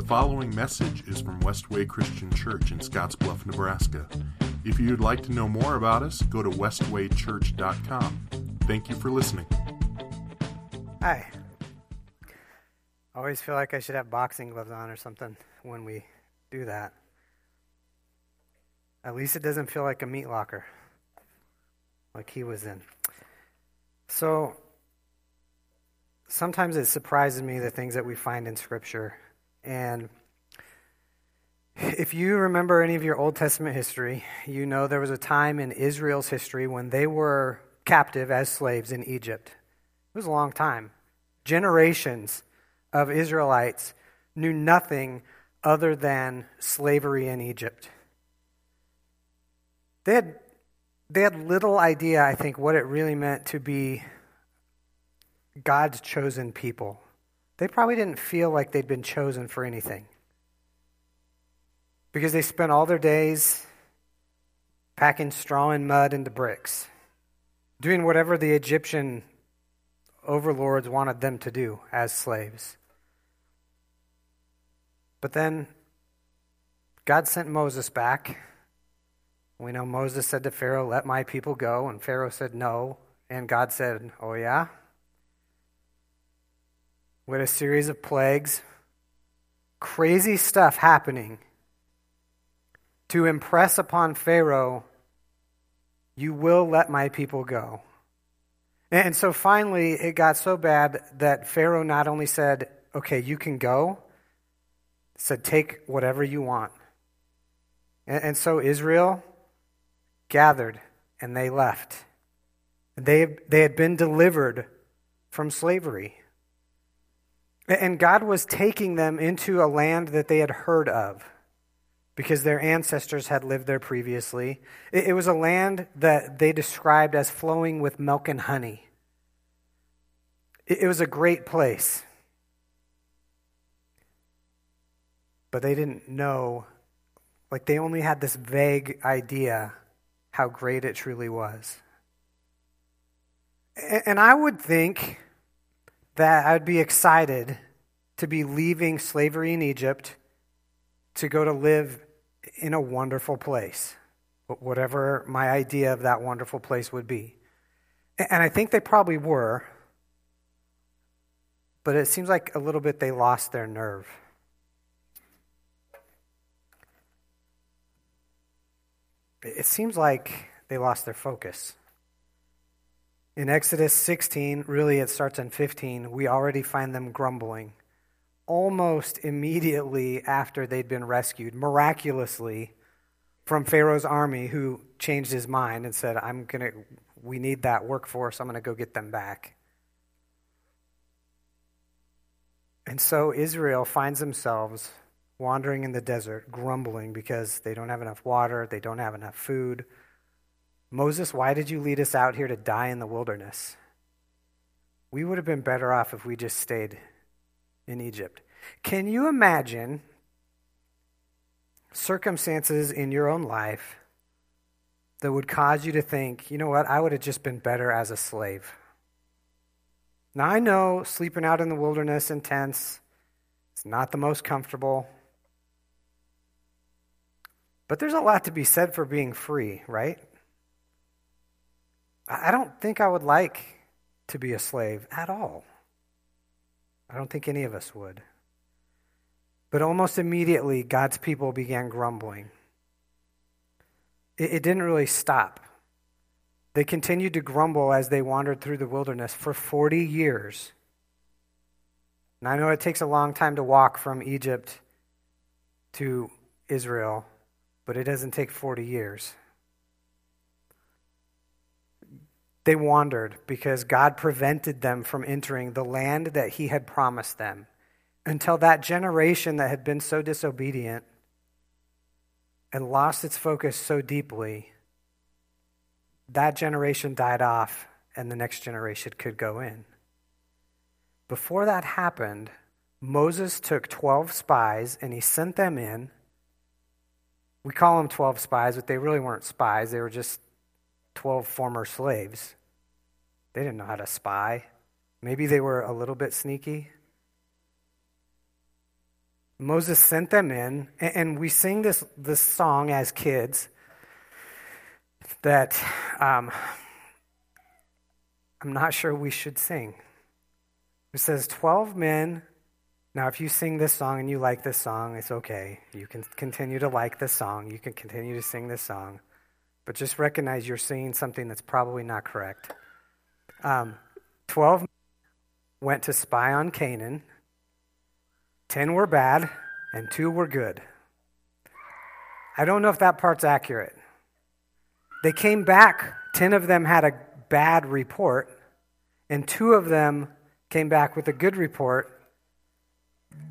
The following message is from Westway Christian Church in Scottsbluff, Nebraska. If you'd like to know more about us, go to westwaychurch.com. Thank you for listening. Hi. I always feel like I should have boxing gloves on or something when we do that. At least it doesn't feel like a meat locker, like he was in. So, sometimes it surprises me the things that we find in Scripture. And if you remember any of your Old Testament history, you know there was a time in Israel's history when they were captive as slaves in Egypt. It was a long time. Generations of Israelites knew nothing other than slavery in Egypt. They had, they had little idea, I think, what it really meant to be God's chosen people. They probably didn't feel like they'd been chosen for anything because they spent all their days packing straw and mud into bricks, doing whatever the Egyptian overlords wanted them to do as slaves. But then God sent Moses back. We know Moses said to Pharaoh, Let my people go. And Pharaoh said no. And God said, Oh, yeah? With a series of plagues, crazy stuff happening to impress upon Pharaoh, You will let my people go. And so finally, it got so bad that Pharaoh not only said, Okay, you can go, said, Take whatever you want. And, so Israel gathered and they left. They, they had been delivered from slavery. And God was taking them into a land that they had heard of because their ancestors had lived there previously. It, was a land that they described as flowing with milk and honey. it was a great place. But they didn't know, like, they only had this vague idea how great it truly was. And I would think that I'd be excited to be leaving slavery in Egypt to go to live in a wonderful place, whatever my idea of that wonderful place would be. And I think they probably were, but it seems like a little bit they lost their nerve. It seems like they lost their focus. In Exodus 16, really it starts in 15, we already find them grumbling almost immediately after they'd been rescued, miraculously, from Pharaoh's army, who changed his mind and said, I'm going to, we need that workforce. I'm going to go get them back. And so Israel finds themselves wandering in the desert, grumbling because they don't have enough water, they don't have enough food. Moses, why did you lead us out here to die in the wilderness? We would have been better off if we just stayed in Egypt. Can you imagine circumstances in your own life that would cause you to think, you know what, I would have just been better as a slave? Now, I know sleeping out in the wilderness in tents is not the most comfortable, but there's a lot to be said for being free, right? I don't think I would like to be a slave at all. I don't think any of us would. But almost immediately, God's people began grumbling. It, it, didn't really stop. They continued to grumble as they wandered through the wilderness for 40 years. And I know it takes a long time to walk from Egypt to Israel, but it doesn't take 40 years. They wandered because God prevented them from entering the land that He had promised them until that generation that had been so disobedient and lost its focus so deeply, that generation died off and the next generation could go in. Before that happened, Moses took 12 spies and he sent them in. We call them 12 spies, but they really weren't spies. They were just 12 former slaves. They didn't know how to spy. Maybe they were a little bit sneaky. Moses sent them in, and we sing this, this song as kids that um, I'm not sure we should sing. It says, 12 men. Now, if you sing this song and you like this song, it's okay. You can continue to like this song. You can continue to sing this song. But just recognize you're seeing something that's probably not correct. Um, 12 went to spy on Canaan. 10 were bad, and 2 were good. I don't know if that part's accurate. They came back, 10 of them had a bad report, and 2 of them came back with a good report.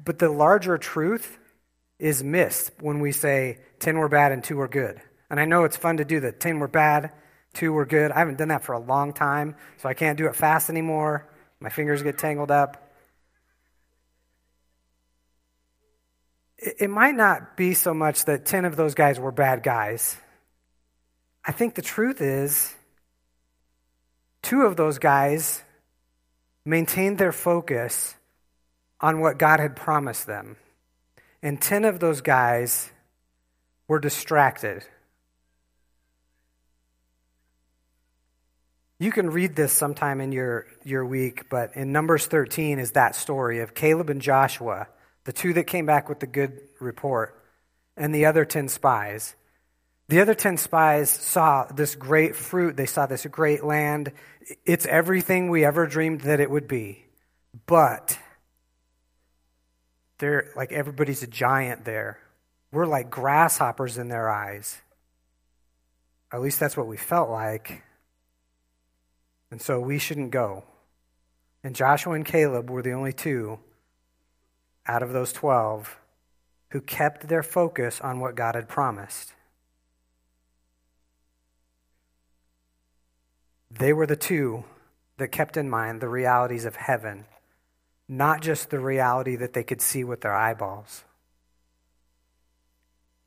But the larger truth is missed when we say 10 were bad and 2 were good. And I know it's fun to do the 10 were bad, 2 were good. I haven't done that for a long time, so I can't do it fast anymore. My fingers get tangled up. It might not be so much that 10 of those guys were bad guys. I think the truth is, two of those guys maintained their focus on what God had promised them. And 10 of those guys were distracted. You can read this sometime in your, your week, but in Numbers 13 is that story of Caleb and Joshua, the two that came back with the good report, and the other 10 spies. The other 10 spies saw this great fruit, they saw this great land. It's everything we ever dreamed that it would be. But they're like everybody's a giant there. We're like grasshoppers in their eyes. At least that's what we felt like. And so we shouldn't go. And Joshua and Caleb were the only two out of those 12 who kept their focus on what God had promised. They were the two that kept in mind the realities of heaven, not just the reality that they could see with their eyeballs.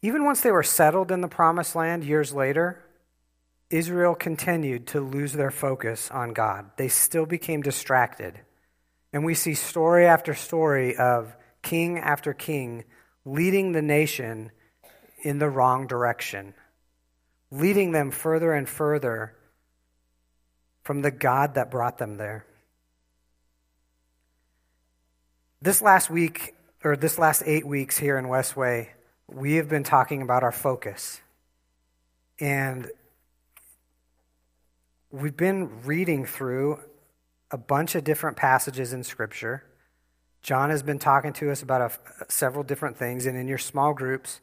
Even once they were settled in the promised land years later, Israel continued to lose their focus on God. They still became distracted. And we see story after story of king after king leading the nation in the wrong direction, leading them further and further from the God that brought them there. This last week, or this last eight weeks here in Westway, we have been talking about our focus. And We've been reading through a bunch of different passages in Scripture. John has been talking to us about a, several different things, and in your small groups,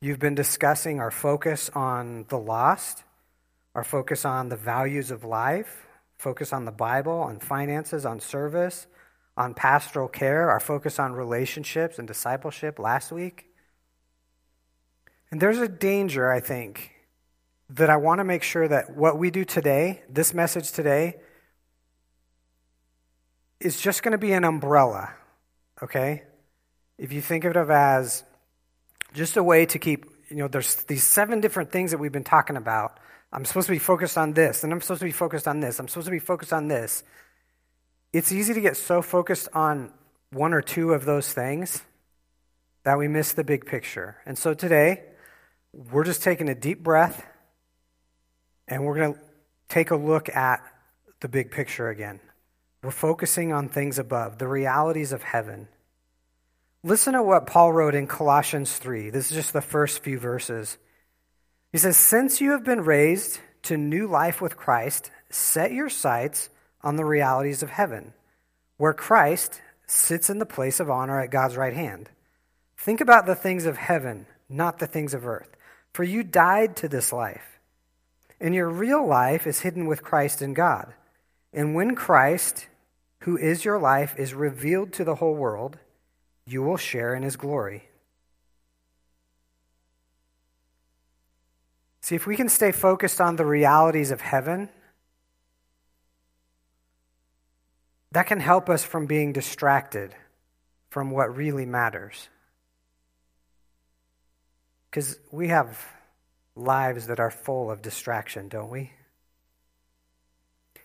you've been discussing our focus on the lost, our focus on the values of life, focus on the Bible, on finances, on service, on pastoral care, our focus on relationships and discipleship last week. And there's a danger, I think, that I want to make sure that what we do today, this message today, is just going to be an umbrella, okay? If you think of it as just a way to keep, you know, there's these seven different things that we've been talking about. I'm supposed to be focused on this, and I'm supposed to be focused on this, I'm supposed to be focused on this. It's easy to get so focused on one or two of those things that we miss the big picture. And so today, we're just taking a deep breath and we're going to take a look at the big picture again. We're focusing on things above, the realities of heaven. Listen to what Paul wrote in Colossians 3. This is just the first few verses. He says, Since you have been raised to new life with Christ, set your sights on the realities of heaven, where Christ sits in the place of honor at God's right hand. Think about the things of heaven, not the things of earth. For you died to this life and your real life is hidden with Christ in God. And when Christ, who is your life, is revealed to the whole world, you will share in his glory. See, if we can stay focused on the realities of heaven, that can help us from being distracted from what really matters. Because we have lives that are full of distraction, don't we?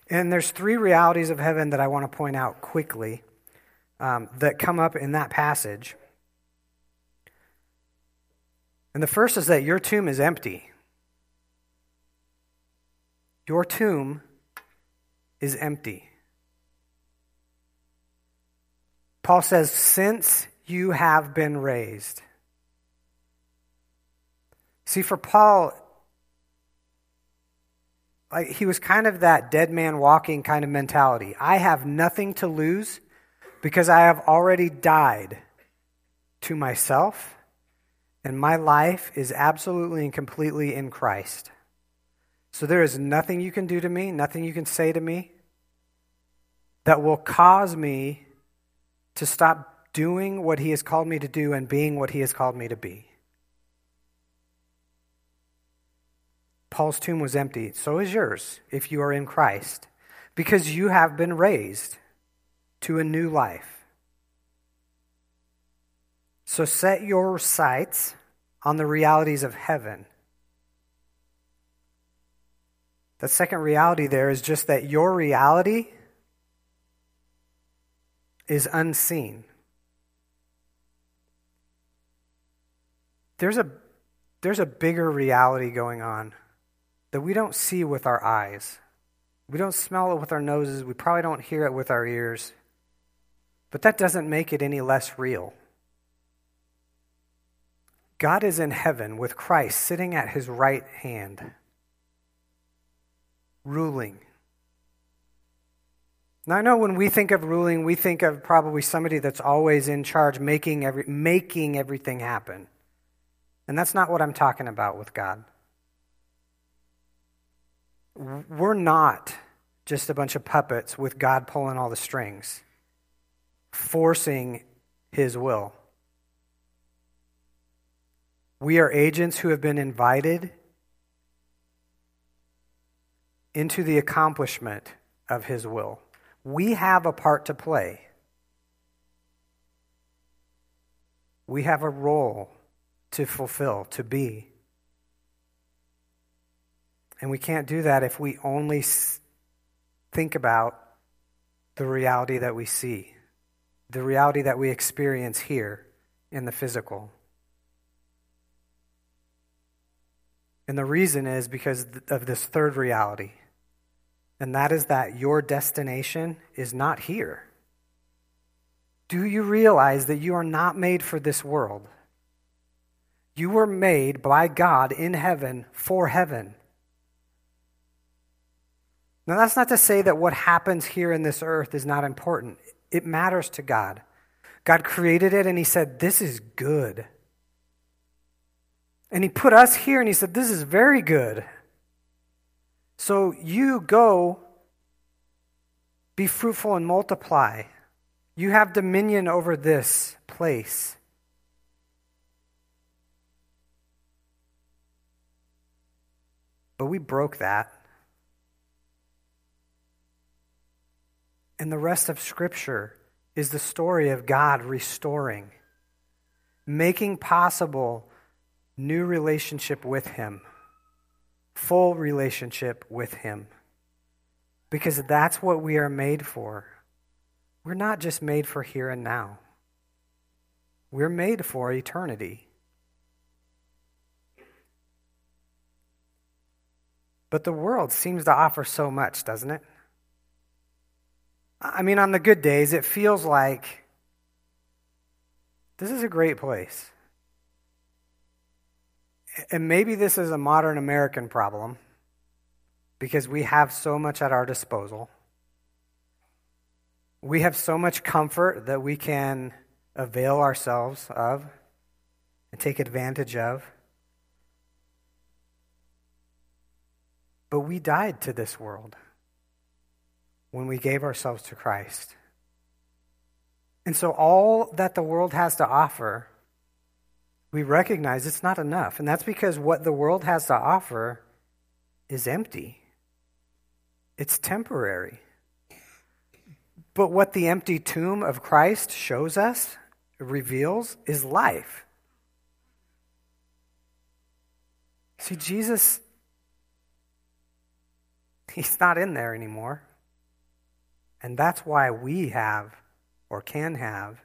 And there's three realities of heaven that I want to point out quickly um, that come up in that passage. And the first is that your tomb is empty. Your tomb is empty. Paul says, Since you have been raised. See, for Paul, like he was kind of that dead man walking kind of mentality. I have nothing to lose because I have already died to myself, and my life is absolutely and completely in Christ. So there is nothing you can do to me, nothing you can say to me that will cause me to stop doing what He has called me to do and being what He has called me to be. Paul's tomb was empty. So is yours if you are in Christ, because you have been raised to a new life. So set your sights on the realities of heaven. The second reality there is just that your reality is unseen. There's a, there's a bigger reality going on that we don't see with our eyes. We don't smell it with our noses. We probably don't hear it with our ears. But that doesn't make it any less real. God is in heaven with Christ sitting at his right hand, ruling now, I know when we think of ruling, we think of probably somebody that's always in charge, making, every, making everything happen. And that's not what I'm talking about with God. We're not just a bunch of puppets with God pulling all the strings, forcing his will. We are agents who have been invited into the accomplishment of his will we have a part to play. We have a role to fulfill, to be. And we can't do that if we only think about the reality that we see, the reality that we experience here in the physical. And the reason is because of this third reality and that is that your destination is not here. Do you realize that you are not made for this world? You were made by God in heaven for heaven. Now, that's not to say that what happens here in this earth is not important. It matters to God. God created it and He said, This is good. And He put us here and He said, This is very good. So you go, be fruitful and multiply. You have dominion over this place. But we broke that. And the rest of Scripture is the story of God restoring, making possible new relationship with Him full relationship with Him. Because that's what we are made for. We're not just made for here and now, we're made for eternity. But the world seems to offer so much, doesn't it? I mean, on the good days, it feels like this is a great place and maybe this is a modern American problem because we have so much at our disposal. We have so much comfort that we can avail ourselves of and take advantage of. But we died to this world when we gave ourselves to Christ. And so, all that the world has to offer we recognize it's not enough. And that's because what the world has to offer is empty, it's temporary. But what the empty tomb of Christ shows us, reveals, is life. See, Jesus, he's not in there anymore. And that's why we have or can have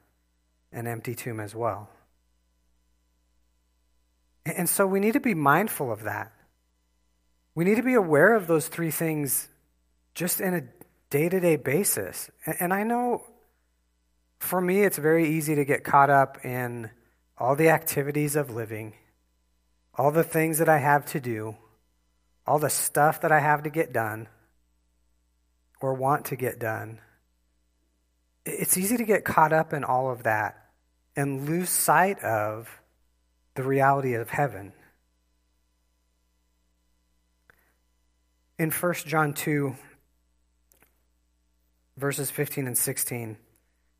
an empty tomb as well. And so we need to be mindful of that. We need to be aware of those three things just in a day to day basis. And I know for me, it's very easy to get caught up in all the activities of living, all the things that I have to do, all the stuff that I have to get done or want to get done. It's easy to get caught up in all of that and lose sight of the reality of heaven. In 1 John 2, verses 15 and 16,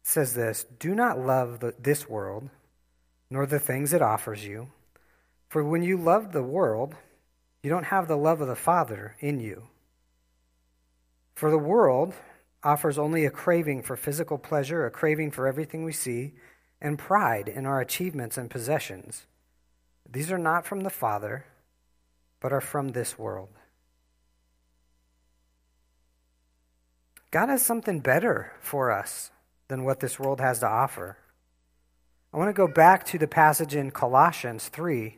says this Do not love the, this world, nor the things it offers you. For when you love the world, you don't have the love of the Father in you. For the world offers only a craving for physical pleasure, a craving for everything we see, and pride in our achievements and possessions. These are not from the Father, but are from this world. God has something better for us than what this world has to offer. I want to go back to the passage in Colossians 3,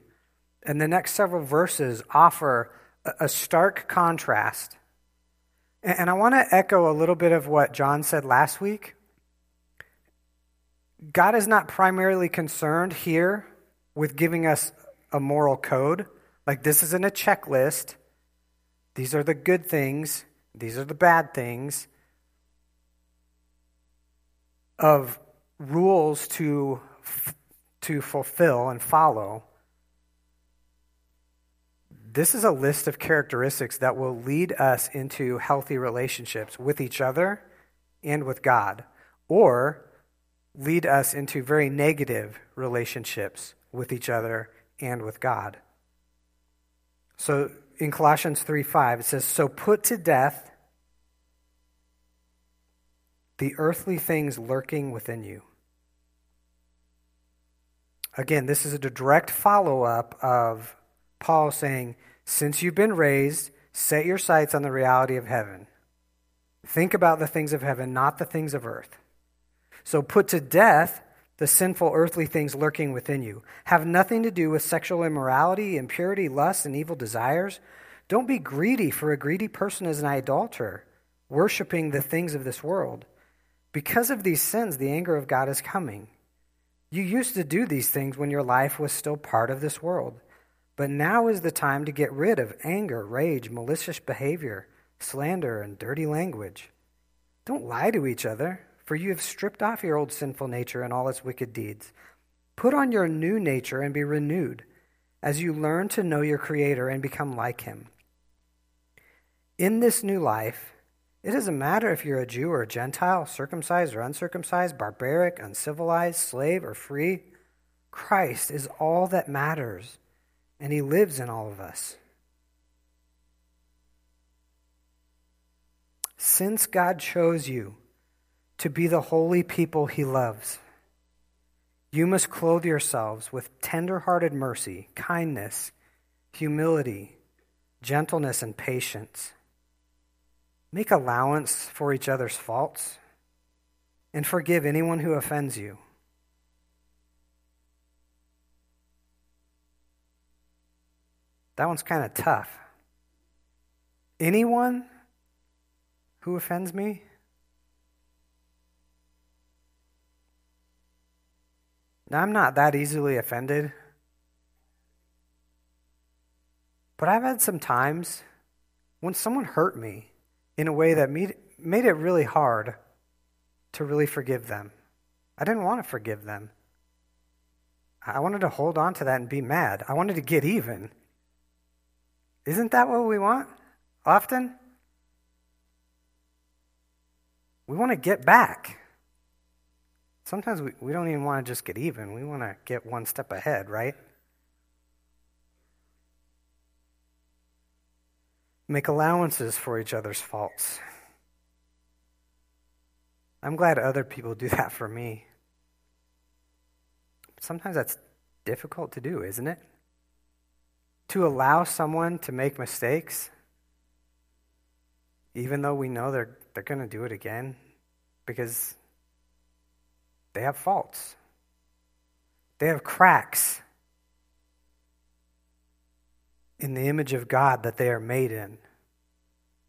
and the next several verses offer a stark contrast. And I want to echo a little bit of what John said last week. God is not primarily concerned here with giving us a moral code. Like, this isn't a checklist. These are the good things, these are the bad things of rules to, to fulfill and follow. This is a list of characteristics that will lead us into healthy relationships with each other and with God, or lead us into very negative relationships with each other and with God. So in Colossians 3 5, it says, So put to death the earthly things lurking within you. Again, this is a direct follow up of Paul saying, Since you've been raised, set your sights on the reality of heaven. Think about the things of heaven, not the things of earth. So put to death the sinful earthly things lurking within you. Have nothing to do with sexual immorality, impurity, lust, and evil desires. Don't be greedy, for a greedy person is an idolater, worshiping the things of this world. Because of these sins, the anger of God is coming. You used to do these things when your life was still part of this world. But now is the time to get rid of anger, rage, malicious behavior, slander, and dirty language. Don't lie to each other, for you have stripped off your old sinful nature and all its wicked deeds. Put on your new nature and be renewed as you learn to know your Creator and become like Him. In this new life, it doesn't matter if you're a Jew or a Gentile, circumcised or uncircumcised, barbaric, uncivilized, slave or free. Christ is all that matters, and He lives in all of us. Since God chose you to be the holy people He loves, you must clothe yourselves with tender-hearted mercy, kindness, humility, gentleness, and patience. Make allowance for each other's faults and forgive anyone who offends you. That one's kind of tough. Anyone who offends me? Now, I'm not that easily offended. But I've had some times when someone hurt me in a way that made, made it really hard to really forgive them. I didn't want to forgive them. I wanted to hold on to that and be mad. I wanted to get even. Isn't that what we want often? We want to get back. Sometimes we, we don't even want to just get even, we want to get one step ahead, right? make allowances for each other's faults. I'm glad other people do that for me. Sometimes that's difficult to do, isn't it? To allow someone to make mistakes, even though we know they're, they're going to do it again, because they have faults, they have cracks. in the image of God that they are made in.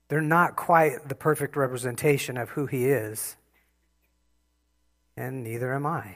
They're not quite the perfect representation of who He is, and neither am I.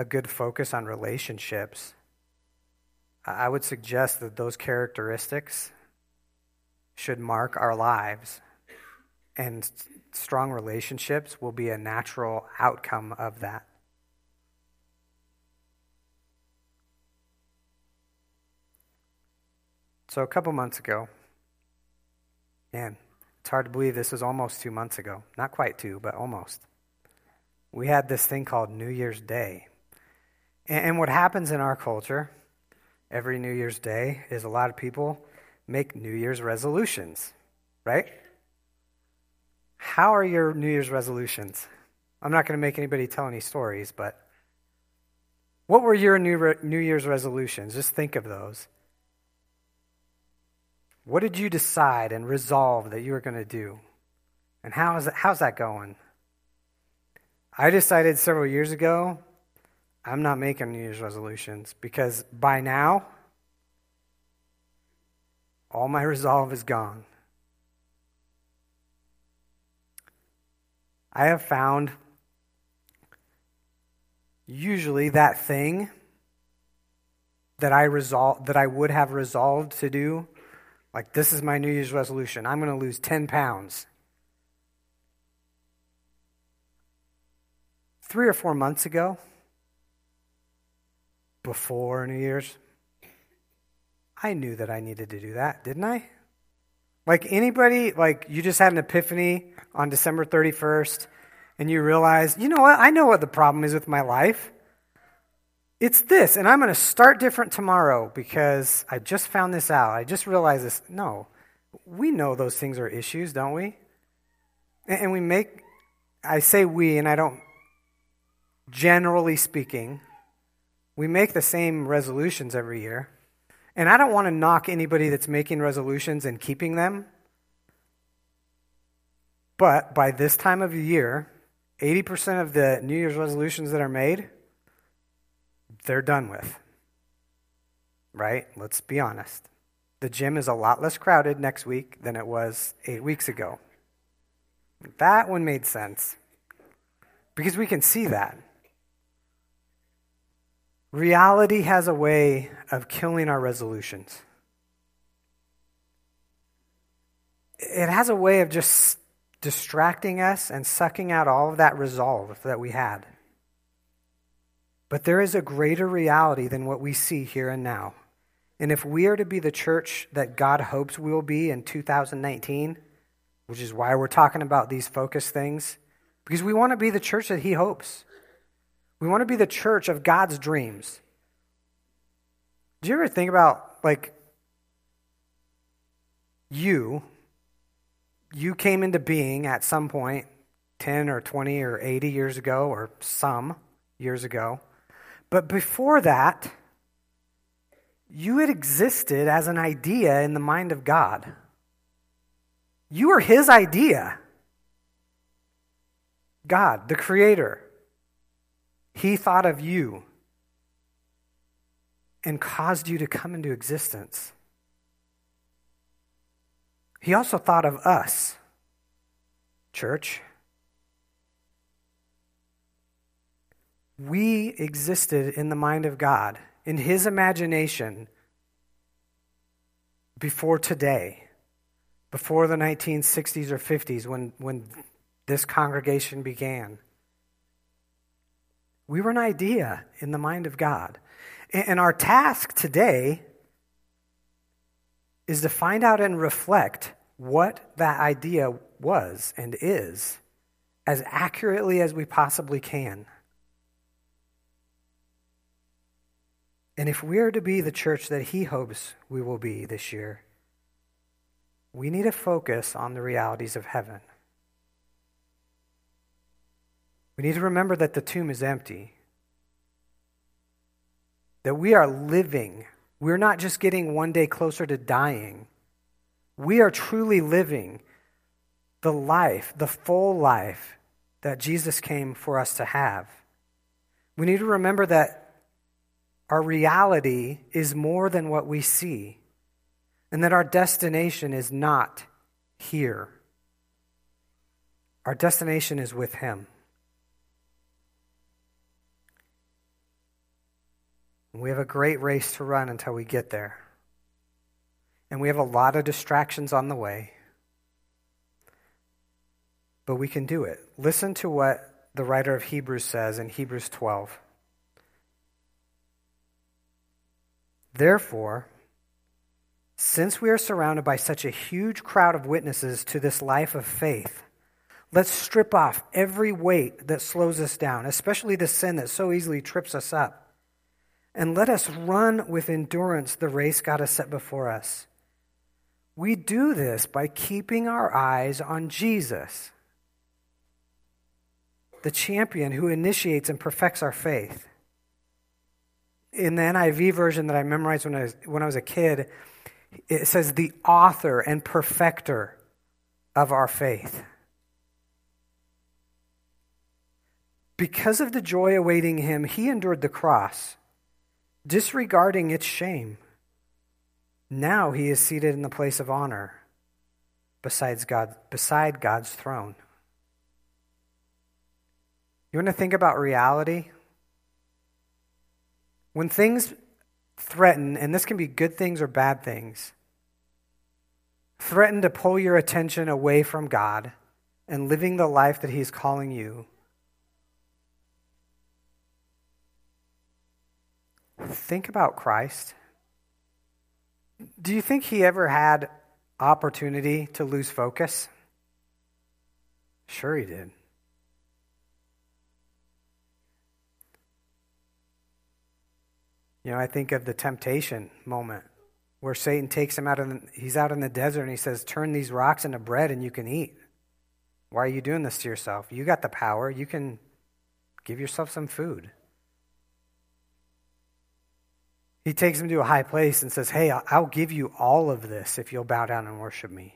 a good focus on relationships, I would suggest that those characteristics should mark our lives. And strong relationships will be a natural outcome of that. So, a couple months ago, man, it's hard to believe this was almost two months ago. Not quite two, but almost. We had this thing called New Year's Day. And what happens in our culture every New Year's Day is a lot of people make New Year's resolutions, right? How are your New Year's resolutions? I'm not going to make anybody tell any stories, but what were your New, New Year's resolutions? Just think of those. What did you decide and resolve that you were going to do? And how is it, how's that going? I decided several years ago I'm not making New Year's resolutions because by now, all my resolve is gone. I have found usually that thing that I resolve that I would have resolved to do like, this is my New Year's resolution. I'm going to lose 10 pounds. Three or four months ago, before New Year's, I knew that I needed to do that, didn't I? Like anybody, like you just had an epiphany on December 31st and you realized, you know what? I know what the problem is with my life. It's this, and I'm going to start different tomorrow because I just found this out. I just realized this. No, we know those things are issues, don't we? And we make, I say we, and I don't, generally speaking, we make the same resolutions every year. And I don't want to knock anybody that's making resolutions and keeping them. But by this time of the year, 80% of the New Year's resolutions that are made they're done with. Right? Let's be honest. The gym is a lot less crowded next week than it was eight weeks ago. That one made sense because we can see that. Reality has a way of killing our resolutions. It has a way of just distracting us and sucking out all of that resolve that we had. But there is a greater reality than what we see here and now. And if we are to be the church that God hopes we will be in 2019, which is why we're talking about these focus things, because we want to be the church that He hopes. We want to be the church of God's dreams. Do you ever think about, like, you, you came into being at some point 10 or 20 or 80 years ago, or some years ago. But before that, you had existed as an idea in the mind of God. You were His idea. God, the Creator, He thought of you and caused you to come into existence. He also thought of us, church. we existed in the mind of God, in His imagination, before today, before the 1960s or 50s when, when this congregation began. We were an idea in the mind of God. And our task today is to find out and reflect what that idea was and is as accurately as we possibly can. And if we are to be the church that He hopes we will be this year, we need to focus on the realities of heaven. We need to remember that the tomb is empty, that we are living. We're not just getting one day closer to dying. We are truly living the life, the full life that Jesus came for us to have. We need to remember that our reality is more than what we see, and that our destination is not here. Our destination is with Him. We have a great race to run until we get there. And we have a lot of distractions on the way. But we can do it. Listen to what the writer of Hebrews says in Hebrews 12. Therefore, since we are surrounded by such a huge crowd of witnesses to this life of faith, let's strip off every weight that slows us down, especially the sin that so easily trips us up. And let us run with endurance the race God has set before us. We do this by keeping our eyes on Jesus, the champion who initiates and perfects our faith. In the NIV version that I memorized when I was, when I was a kid, it says, the author and perfecter of our faith. Because of the joy awaiting him, he endured the cross disregarding its shame. Now he is seated in the place of honor besides God, beside God's throne. You want to think about reality? When things threaten, and this can be good things or bad things, threaten to pull your attention away from God and living the life that He's calling you think about Christ. Do you think he ever had opportunity to lose focus? Sure, he did. You know, I think of the temptation moment where Satan takes him out of the, he's out in the desert and he says, "Turn these rocks into bread and you can eat." Why are you doing this to yourself? You got the power. You can give yourself some food. He takes him to a high place and says, Hey, I'll give you all of this if you'll bow down and worship me.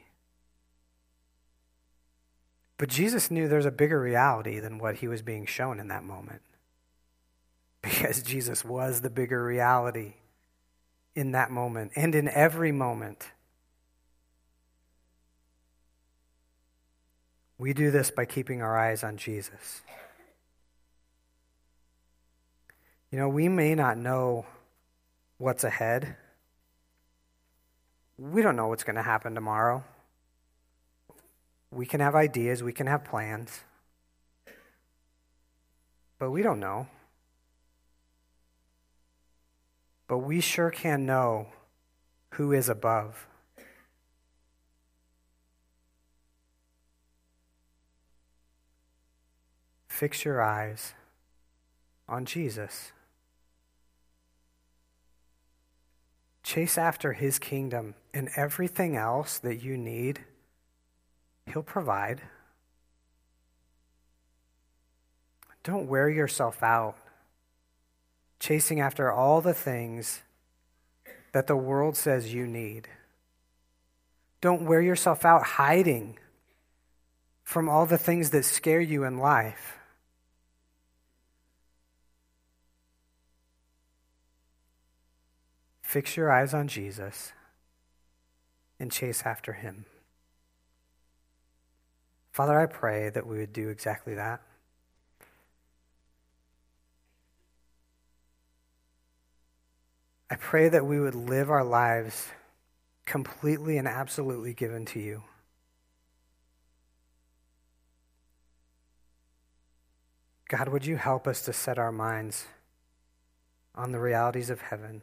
But Jesus knew there's a bigger reality than what he was being shown in that moment. Because Jesus was the bigger reality in that moment and in every moment. We do this by keeping our eyes on Jesus. You know, we may not know what's ahead. We don't know what's going to happen tomorrow. We can have ideas, we can have plans, but we don't know. But we sure can know who is above. Fix your eyes on Jesus. Chase after his kingdom, and everything else that you need, he'll provide. Don't wear yourself out chasing after all the things that the world says you need. Don't wear yourself out hiding from all the things that scare you in life. Fix your eyes on Jesus and chase after him. Father, I pray that we would do exactly that. I pray that we would live our lives completely and absolutely given to you. God, would you help us to set our minds on the realities of heaven?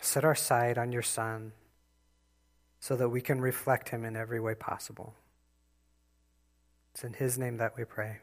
Set our sight on your Son so that we can reflect him in every way possible. It's in his name that we pray.